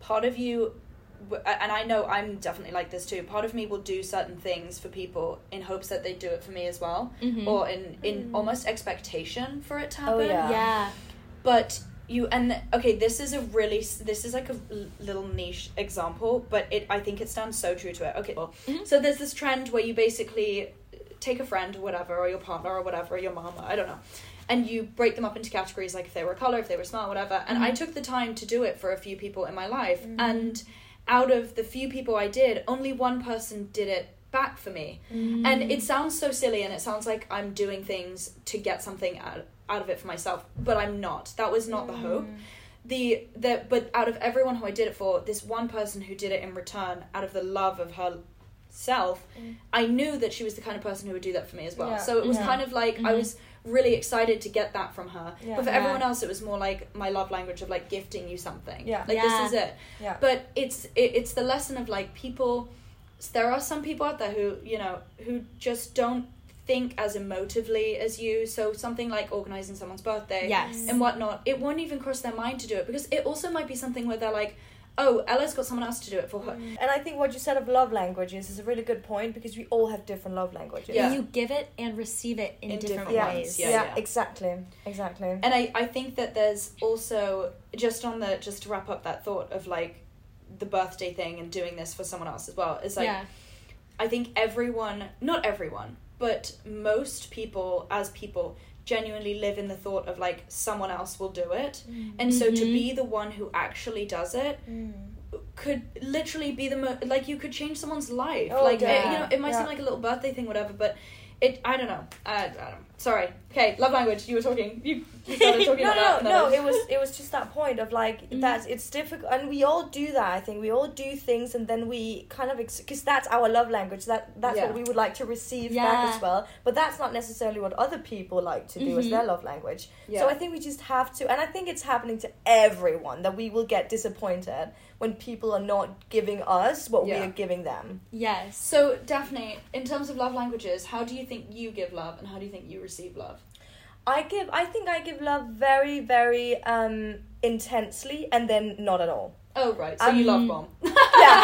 part of you, and I know I'm definitely like this too. Part of me will do certain things for people in hopes that they do it for me as well, Mhm. or in in almost expectation for it to happen. Oh, yeah. yeah. But you and okay, this is a really this is like a little niche example, but it I think it stands so true to it. Okay, well, Mhm. so there's this trend where you basically take a friend or whatever, or your partner or whatever, or your mom, I don't know, and you break them up into categories like if they were color, if they were smart, whatever. And I Mhm. took the time to do it for a few people in my life, and out of the few people I did, only one person did it back for me. And it sounds so silly and it sounds like I'm doing things to get something out, out of it for myself, but I'm not. That was not the hope. The the but out of everyone who I did it for, this one person who did it in return out of the love of her self, I knew that she was the kind of person who would do that for me as well. Yeah. So it was Yeah. kind of like I Mhm. was really excited to get that from her. Yeah. But for Yeah. everyone else it was more like my love language of like gifting you something. Yeah. Like Yeah. this is it Yeah. but it's it, it's the lesson of like people there are some people out there who you know who just don't think as emotively as you so something like organizing someone's birthday Yes. and whatnot it won't even cross their mind to do it because it also might be something where they're like oh ella's got someone else to do it for her mm. And I think what you said of love languages is a really good point because we all have different love languages. Yeah. And you give it and receive it in, In different, different Yeah. ways. Yeah, yeah, yeah. exactly. Exactly. and I, I think that there's also just on the just to wrap up that thought of like the birthday thing and doing this for someone else as well is like yeah. I think everyone, not everyone, but most people as people genuinely live in the thought of like someone else will do it. And so to Mhm. be the one who actually does it could literally be the mo- like you could change someone's life. Oh, like it, you know, it might seem like a little birthday thing whatever, but it I don't know. I, I don't know. Sorry. Okay, love language. You were talking. You You started talking no, about no, that. no. It was it was just that point of like Mm-hmm. that it's difficult, and we all do that. I think we all do things, and then we kind of because that's our love language. That that's Yeah. what we would like to receive Yeah. back as well. But that's not necessarily what other people like to do as Mhm. their love language. Yeah. So I think we just have to, and I think it's happening to everyone that we will get disappointed when people are not giving us what we are giving them. Yes. So, Daphne, in terms of love languages, how do you think you give love and how do you think you receive love? I give. I think I give love very, very um intensely, and then not at all. Oh, right. So you love Um, bomb. yeah.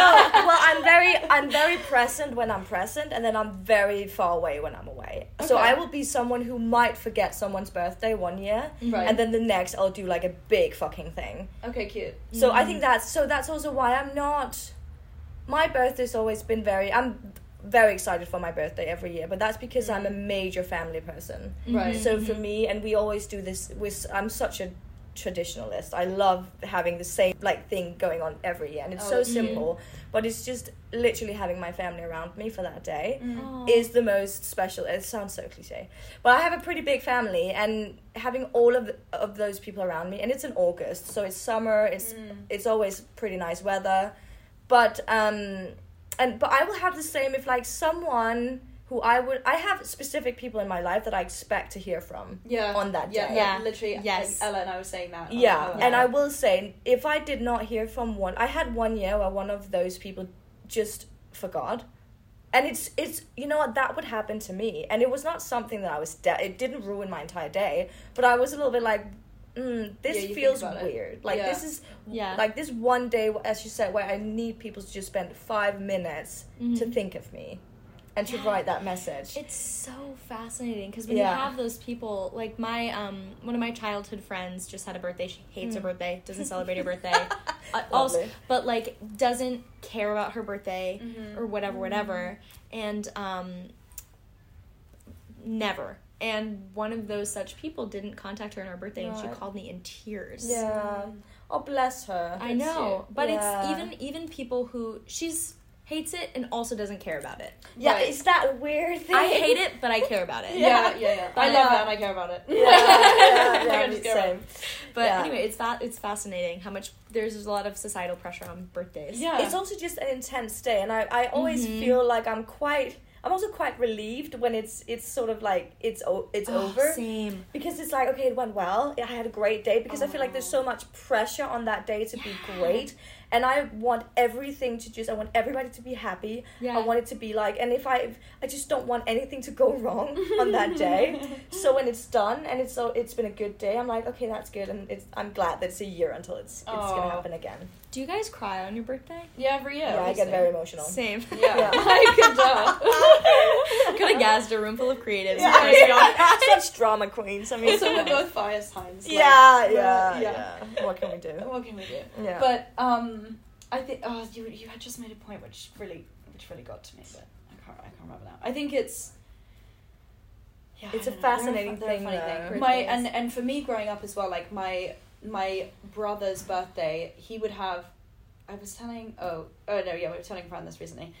No. Well, I'm very, I'm very present when I'm present, and then I'm very far away when I'm away. So I will be someone who might forget someone's birthday one year, Right. and then the next I'll do like a big fucking thing. Okay, cute. So I think that's so that's also why I'm not. My birthday's always been very. I'm very excited for my birthday every year, but that's because I'm a major family person. Right. So for me, and we always do this. With I'm such a traditionalist. I love having the same like thing going on every year, and it's Oh, so that's cute. simple. But it's just literally having my family around me for that day Mm. is the most special. It sounds so cliche, but I have a pretty big family, and having all of of those people around me, and it's in August, so it's summer. It's Mm. it's always pretty nice weather, but um, and but I will have the same if like someone who I would I have specific people in my life that I expect to hear from. Yeah. on that yeah, day. Yeah, Yeah. literally. Yes. Like Ella and I was saying that. on Yeah, our- and I will say, if I did not hear from one, I had one year where one of those people just forgot, and it's it's you know what that would happen to me, and it was not something that I was de- it didn't ruin my entire day, but I was a little bit like, mm, this Yeah, feels about it. weird. Like Yeah. this is Yeah. like this one day, as you said, where I need people to just spend five minutes to Mhm. think of me, and to Yeah. write that message. It's so fascinating because when Yeah. you have those people, like my um, one of my childhood friends just had a birthday. She hates her birthday, doesn't celebrate her birthday, uh, also, but like doesn't care about her birthday Mhm. or whatever, whatever, and um, never. And one of those such people didn't contact her on her birthday, and she called me in tears. yeah. Oh bless her. I know, but Yeah. it's even even people who she's hates it and also doesn't care about it. Yeah, Right. it's that weird thing. I hate it, but I care about it. Yeah, yeah, yeah. I Yeah. love it and I care about it. yeah, yeah, yeah, I just care about same. But Yeah. anyway, it's that it's fascinating how much there's a lot of societal pressure on birthdays. Yeah. It's also just an intense day, and I, I always Mhm. feel like I'm quite. I'm also quite relieved when it's it's sort of like it's o- it's Oh, over. Same. because it's like okay it went well. I had a great day because I feel like there's so oh. much pressure on that day to be great. And I want everything to just I want everybody to be happy. Yeah. I want it to be like and if I I just don't want anything to go wrong on that day. So when it's done and it's so it's been a good day I'm like okay that's good. And it's I'm glad that it's a year until it's it's Aw. gonna oh. happen again Do you guys cry on your birthday? Yeah, every year. yeah, I get very emotional Same. Yeah. Yeah. I could Could have gassed a room full of creatives. yeah, You guys got- such drama queens I mean so we're both fire signs. like, yeah, yeah, yeah. yeah. What can we do? What can we do? Yeah. But um, I think oh, you you had just made a point which really which really got to me, but I can't I can't remember now. I think it's. Yeah, It's a don't know, they're fascinating they're a thing, funny though. My and and for me growing up as well, like my my brother's birthday, he would have. I was telling oh oh no yeah we were telling a friend this recently.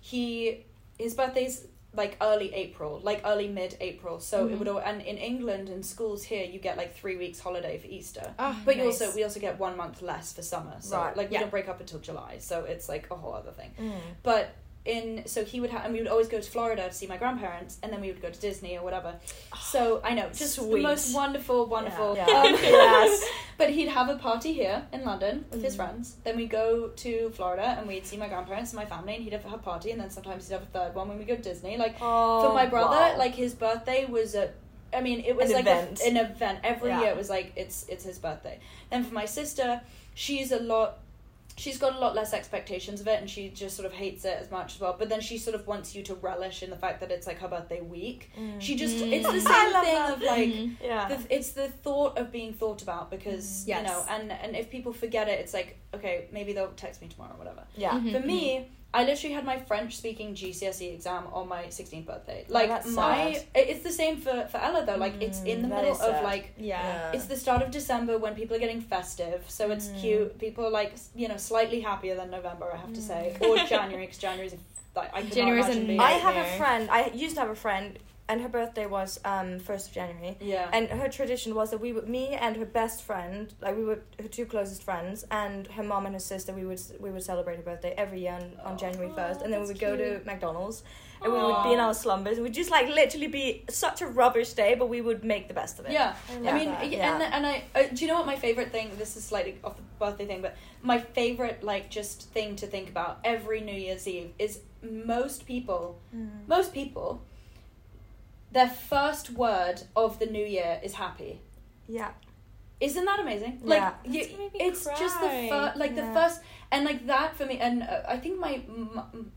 He his birthday's like early April, like early mid April. So it Mhm. would all, and in England in schools here you get like three weeks holiday for Easter. Oh, But you also we also get one month less for summer. So Right, like we yeah. don't break up until July. So it's like a whole other thing. Mm. But in so he would have and we would always go to Florida to see my grandparents and then we would go to Disney or whatever. So I know, just the most wonderful, wonderful. Yeah. Um, Yes. but he'd have a party here in London with his Mm. friends. Then we'd go to Florida and we'd see my grandparents and my family and he'd have a party and then sometimes he'd have a third one when we go to Disney. Like Oh, for my brother, wow. like his birthday was a. I mean, it was An like a- an event every Yeah. year. It was like it's it's his birthday. Then for my sister, she's a lot. She's got a lot less expectations of it, and she just sort of hates it as much as well. But then she sort of wants you to relish in the fact that it's like her birthday week. Mm. She just Mm. it's the same thing that. of like Mhm. yeah. the, it's the thought of being thought about because Mm-hmm. Yes. you know and and if people forget it it's like okay maybe they'll text me tomorrow or whatever yeah. Mhm. for me i literally had my french speaking gcse exam on my 16th birthday like Oh, my sad. it's the same for for ella though like it's in the Mm, middle of like Yeah. it's the start of december when people are getting festive so it's Mm. cute people are like you know slightly happier than november i have to say or january because january's a, like i January's imagine being I have a friend. I used to have a friend and her birthday was um first of January. Yeah. And her tradition was that we would, me and her best friend, like we were her two closest friends, and her mom and her sister, we would we would celebrate her birthday every year on, on January first, and then we would go to. McDonald's, and we would be in our slumbers. It would just like literally be such a rubbish day, but we would make the best of it. Yeah, I I, mean, that. Yeah. and and I uh, do you know what my favorite thing? This is slightly off the birthday thing, but my favorite like just thing to think about every New Year's Eve is most people, Mm. most people, their first word of the new year is happy. Yeah. Isn't that amazing? Like Yeah. you, That's gonna make me it's just the cry. first, like Yeah. the first, and like that for me. And uh, I think my, m-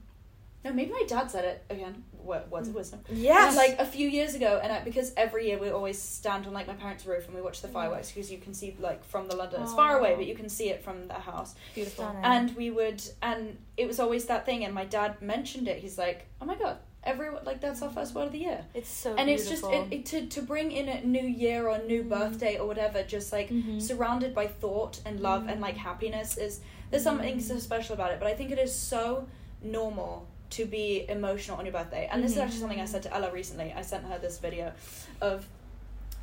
no, maybe my dad said it again. wo- Words of wisdom. Yes. Like a few years ago, and I, because every year we always stand on like my parents' roof and we watch the Mm. fireworks because you can see like from the London. It's far away, but you can see it from the house. beautiful. And we would, and it was always that thing. And my dad mentioned it. He's like, "Oh my god, every like that's our first word of the year." it's so and it's just it, it, to to bring in a new year or a new Mm. birthday or whatever, just like Mhm. surrounded by thought and love and like happiness is there's something so special about it. But I think it is so normal to be emotional on your birthday. And this is actually something I said to Ella recently. I sent her this video of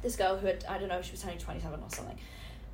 this girl who had I don't know she was turning twenty seven or something,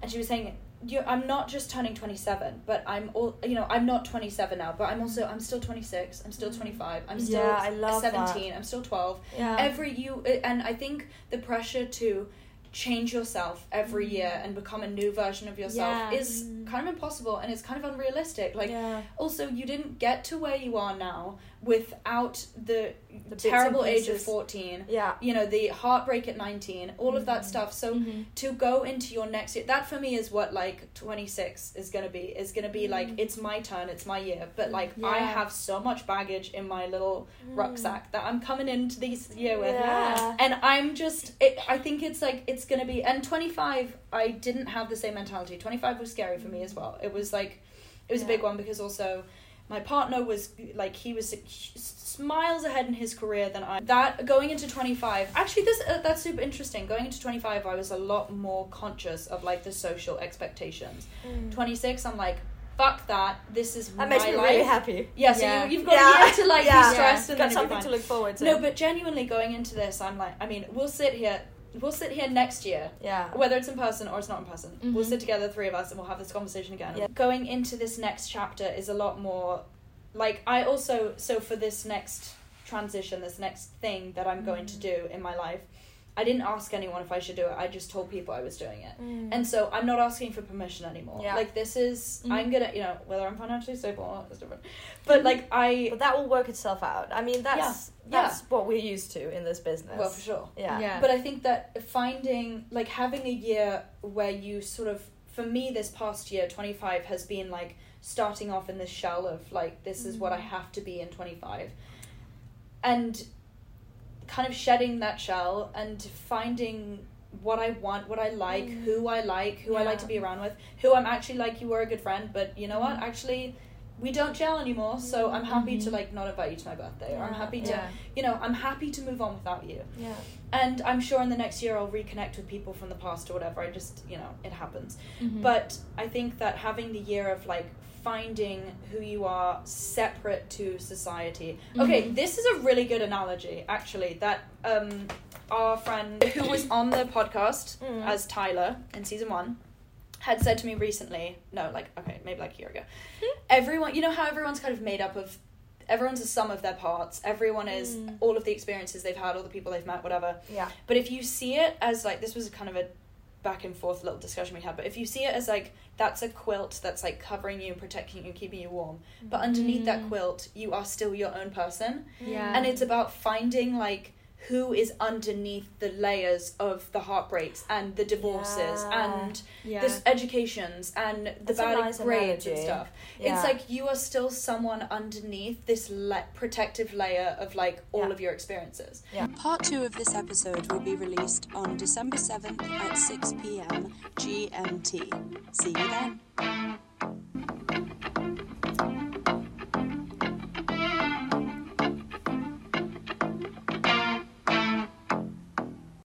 and she was saying. You, I'm not just turning 27, but I'm all you know. I'm not 27 now, but I'm also I'm still 26. I'm still mm. 25. I'm still Yeah, I love that. 17. I'm still 12 yeah. every you and i think the pressure to change yourself every mm. year and become a new version of yourself Yeah. is mm. kind of impossible and it's kind of unrealistic like yeah. also you didn't get to where you are now without the, The terrible age of 14 Yeah. you know the heartbreak at 19 all of that Mhm. stuff so Mhm. to go into your next year that for me is what like 26 is gonna be is gonna be like Mm. it's my turn it's my year but like i have so much baggage in my little rucksack that i'm coming into this year with Yeah. and i'm just it, i think it's like it's gonna be and 25 i didn't have the same mentality 25 was scary for me as well it was like it was a big one because also my partner was like he was smiles ahead in his career than I. That going into twenty five, actually, this uh, that's super interesting. Going into twenty five, I was a lot more conscious of like the social expectations. Mm. Twenty six, I'm like, fuck that. This is That my makes me life. really happy. Yeah, so Yeah. You, you've got Yeah. a year to like Yeah. be stressed and Got something to look forward to. No, but genuinely going into this, I'm like, I mean, we'll sit here. We'll sit here next year yeah. whether it's in person or it's not in person. We'll Mhm. sit together, the three of us, and we'll have this conversation again. Yeah. Going into this next chapter is a lot more like I also so for this next transition, this next thing that I'm going to do in my life, I didn't ask anyone if I should do it. I just told people I was doing it. Mm. And so I'm not asking for permission anymore. Yeah. Like this is Mhm. I'm gonna you know, whether I'm financially stable or not is different. But like I But that will work itself out. I mean, that's Yeah. that's what we're used to in this business. well for sure. Yeah. Yeah. But I think that finding, like, having a year where you sort of, for me, this past year, 25 has been like starting off in this shell of, like, this is what I have to be in 25. And kind of shedding that shell and finding what I want, what I like, Mm. who I like, who I like to be around with, who I'm actually like, you were a good friend, but you know what? Mm. Actually, we don't gel anymore, so I'm happy to Mhm. like not invite you to my birthday, or I'm happy to, Yeah. you know, I'm happy to move on without you. Yeah. And I'm sure in the next year I'll reconnect with people from the past or whatever. I just, you know, it happens. Mhm. But I think that having the year of like finding who you are separate to society. Okay, Mhm. this is a really good analogy actually that um our friend who was on the podcast Mm. as Tyler in season 1 had said to me recently, no, like okay, maybe like a year ago. Everyone, you know how everyone's kind of made up of everyone's a sum of their parts. Everyone is Mm. all of the experiences they've had, all the people they've met, whatever. Yeah. But if you see it as like this was kind of a back and forth little discussion we had, but if you see it as like that's a quilt that's like covering you, and protecting you, and keeping you warm. But underneath that Mm. quilt, you are still your own person. Yeah. And it's about finding like who is underneath the layers of the heartbreaks and the divorces Yeah. and yeah. the educations and the That's bad nice grades and stuff. Yeah. It's like you are still someone underneath this le- protective layer of like all Yeah. of your experiences. Part two of this episode will be released on December 7th at 6 pm GMT. See you then.